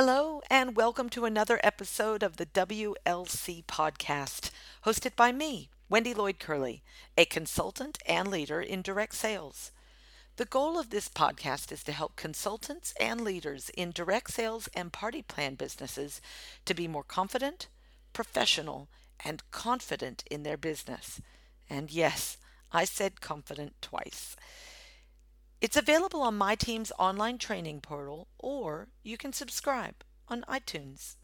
Hello, and welcome to another episode of the WLC podcast, hosted by me, Wendy Lloyd Curley, a consultant and leader in direct sales. The goal of this podcast is to help consultants and leaders in direct sales and party plan businesses to be more confident, professional, and confident in their business. And yes, I said confident twice. It's available on my team's online training portal, or you can subscribe on iTunes.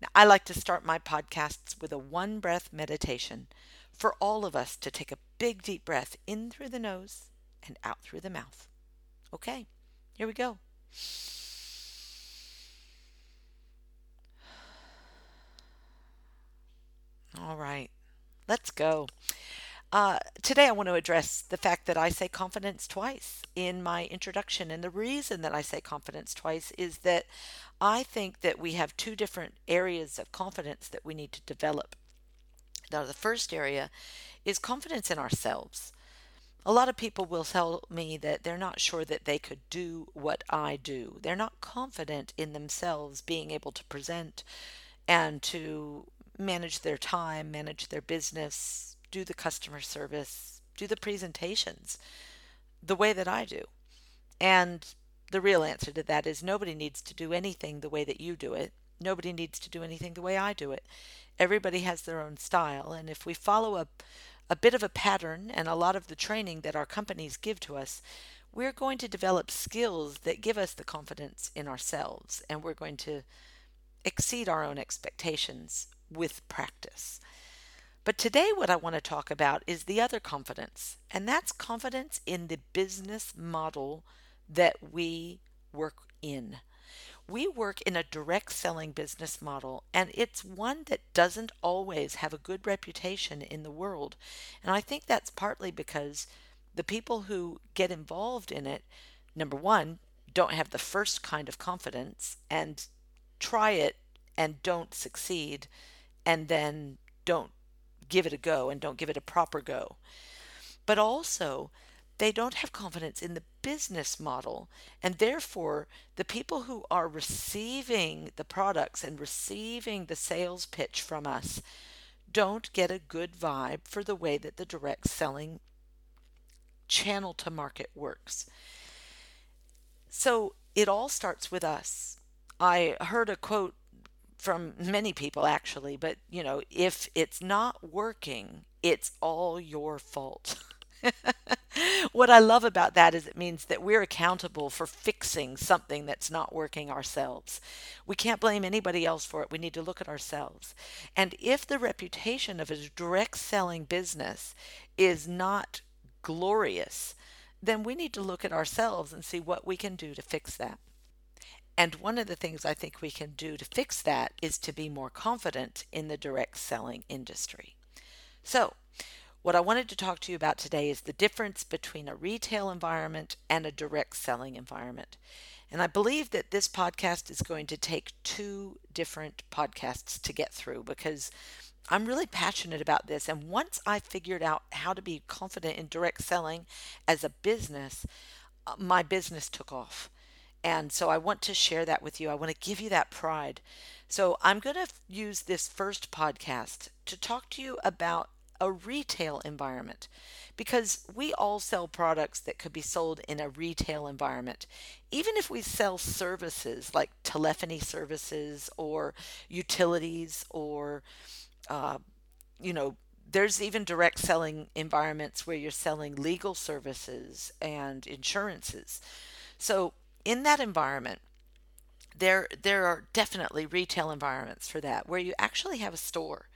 Now, I like to start my podcasts with a one breath meditation for all of us to take a big deep breath in through the nose and out through the mouth. Okay, here we go. All right, let's go. Uh, today, I want to address the fact that I say confidence twice in my introduction. And the reason that I say confidence twice is that I think that we have two different areas of confidence that we need to develop. Now, the first area is confidence in ourselves. A lot of people will tell me that they're not sure that they could do what I do. They're not confident in themselves being able to present and to manage their time, manage their business, do the customer service, do the presentations the way that I do. And the real answer to that is nobody needs to do anything the way that you do it. Nobody needs to do anything the way I do it. Everybody has their own style. And if we follow a, a bit of a pattern and a lot of the training that our companies give to us, we're going to develop skills that give us the confidence in ourselves. And we're going to exceed our own expectations with practice. But today, what I want to talk about is the other confidence, and that's confidence in the business model that we work in. We work in a direct selling business model, and it's one that doesn't always have a good reputation in the world. And I think that's partly because the people who get involved in it, number one, don't have the first kind of confidence and try it and don't succeed, and then don't give it a go and don't give it a proper go. But also, they don't have confidence in the business model. And therefore, the people who are receiving the products and receiving the sales pitch from us don't get a good vibe for the way that the direct selling channel to market works. So it all starts with us. I heard a quote from many people actually, but you know, if it's not working, it's all your fault. what I love about that is it means that we're accountable for fixing something that's not working ourselves. We can't blame anybody else for it. We need to look at ourselves. And if the reputation of a direct selling business is not glorious, then we need to look at ourselves and see what we can do to fix that. And one of the things I think we can do to fix that is to be more confident in the direct selling industry. So, what I wanted to talk to you about today is the difference between a retail environment and a direct selling environment. And I believe that this podcast is going to take two different podcasts to get through because I'm really passionate about this. And once I figured out how to be confident in direct selling as a business, uh, my business took off. And so I want to share that with you. I want to give you that pride. So I'm going to use this first podcast to talk to you about a retail environment because we all sell products that could be sold in a retail environment. Even if we sell services like telephony services or utilities or, uh, you know, there's even direct selling environments where you're selling legal services and insurances. So in that environment, there there are definitely retail environments for that where you actually have a store.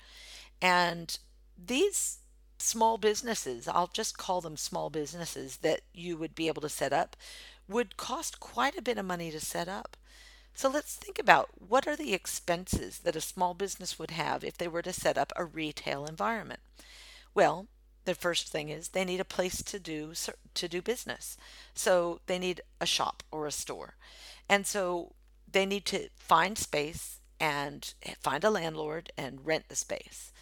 And these small businesses, I'll just call them small businesses that you would be able to set up would cost quite a bit of money to set up. So let's think about what are the expenses that a small business would have if they were to set up a retail environment. Well, the first thing is they need a place to do to do business. So they need a shop or a store. And so they need to find space and find a landlord and rent the space.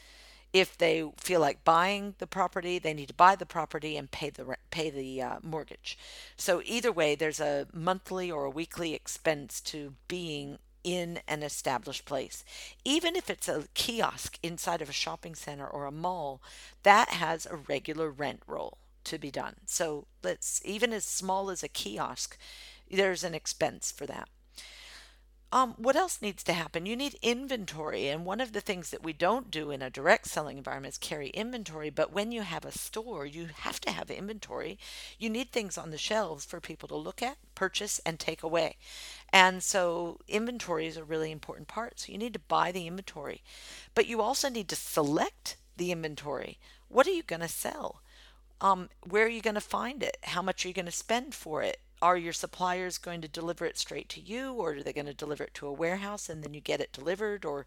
If they feel like buying the property, they need to buy the property and pay the pay the uh, mortgage. So either way, there's a monthly or a weekly expense to being in an established place. Even if it's a kiosk inside of a shopping center or a mall, that has a regular rent roll to be done. So let's even as small as a kiosk, there's an expense for that. Um, what else needs to happen? You need inventory. And one of the things that we don't do in a direct selling environment is carry inventory. But when you have a store, you have to have inventory. You need things on the shelves for people to look at, purchase, and take away. And so inventory is a really important part. So you need to buy the inventory. But you also need to select the inventory. What are you going to sell? Um, where are you going to find it? How much are you going to spend for it? Are your suppliers going to deliver it straight to you or are they going to deliver it to a warehouse and then you get it delivered or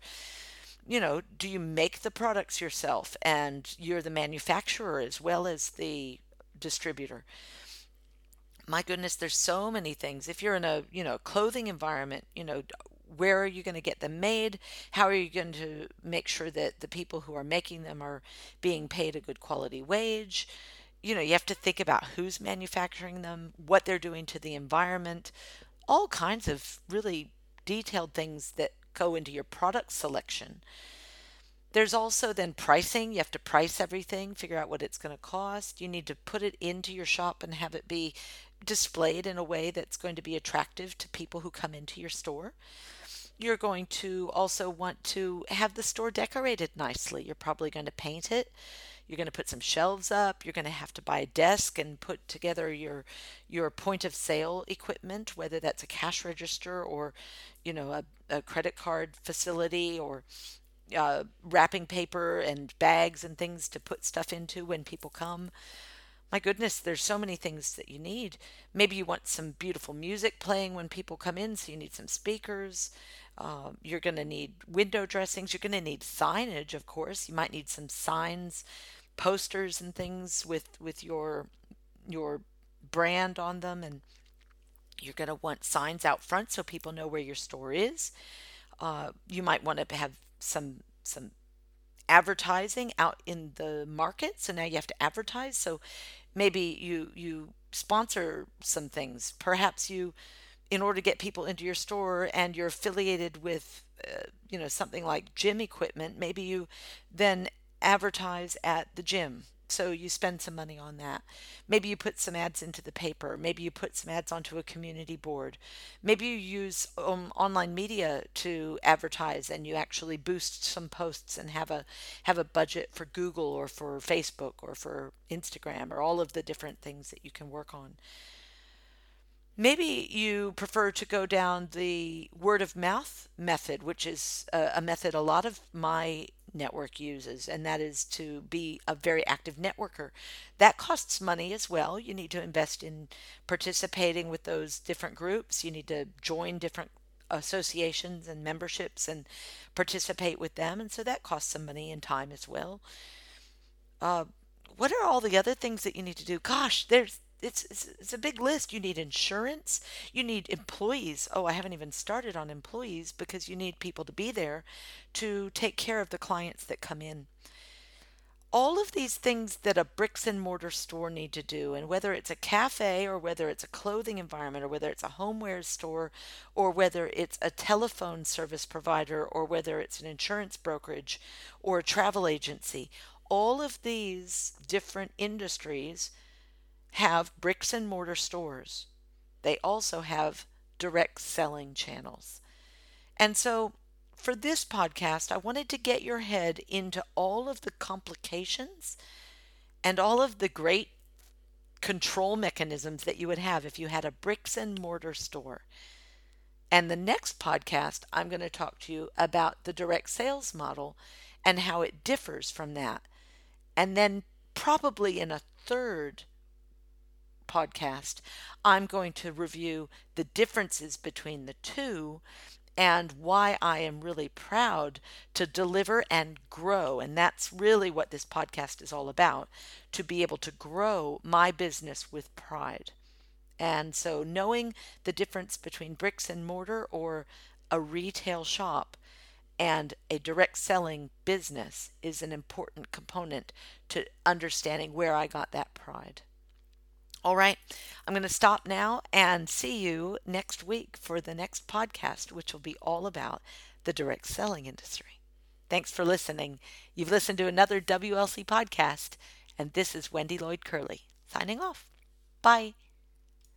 you know do you make the products yourself and you're the manufacturer as well as the distributor? My goodness there's so many things. If you're in a you know clothing environment you know where are you going to get them made? How are you going to make sure that the people who are making them are being paid a good quality wage you know, you have to think about who's manufacturing them, what they're doing to the environment, all kinds of really detailed things that go into your product selection. There's also then pricing. You have to price everything, figure out what it's going to cost. You need to put it into your shop and have it be displayed in a way that's going to be attractive to people who come into your store. You're going to also want to have the store decorated nicely. You're probably going to paint it. You're going to put some shelves up. You're going to have to buy a desk and put together your your point of sale equipment, whether that's a cash register or, you know, a, a credit card facility or uh, wrapping paper and bags and things to put stuff into when people come. My goodness, there's so many things that you need. Maybe you want some beautiful music playing when people come in, so you need some speakers. Uh, you're going to need window dressings. You're going to need signage, of course. You might need some signs posters and things with with your your brand on them and you're going to want signs out front so people know where your store is uh, you might want to have some some advertising out in the market so now you have to advertise so maybe you you sponsor some things perhaps you in order to get people into your store and you're affiliated with uh, you know something like gym equipment maybe you then advertise at the gym. So you spend some money on that. Maybe you put some ads into the paper. Maybe you put some ads onto a community board. Maybe you use um, online media to advertise and you actually boost some posts and have a have a budget for Google or for Facebook or for Instagram or all of the different things that you can work on. Maybe you prefer to go down the word of mouth method, which is a, a method a lot of my network uses, and that is to be a very active networker. That costs money as well. You need to invest in participating with those different groups. You need to join different associations and memberships and participate with them, and so that costs some money and time as well. Uh, what are all the other things that you need to do? Gosh, there's it's, it's it's a big list. You need insurance. You need employees. Oh, I haven't even started on employees because you need people to be there to take care of the clients that come in. All of these things that a bricks and mortar store need to do, and whether it's a cafe or whether it's a clothing environment or whether it's a homeware store or whether it's a telephone service provider or whether it's an insurance brokerage or a travel agency, all of these different industries have bricks and mortar stores. They also have direct selling channels. And so for this podcast, I wanted to get your head into all of the complications and all of the great control mechanisms that you would have if you had a bricks and mortar store. And the next podcast, I'm going to talk to you about the direct sales model and how it differs from that. And then, probably in a third podcast, I'm going to review the differences between the two and why I am really proud to deliver and grow. And that's really what this podcast is all about to be able to grow my business with pride. And so, knowing the difference between bricks and mortar or a retail shop And a direct selling business is an important component to understanding where I got that pride. All right, I'm going to stop now and see you next week for the next podcast, which will be all about the direct selling industry. Thanks for listening. You've listened to another WLC podcast, and this is Wendy Lloyd Curley signing off. Bye.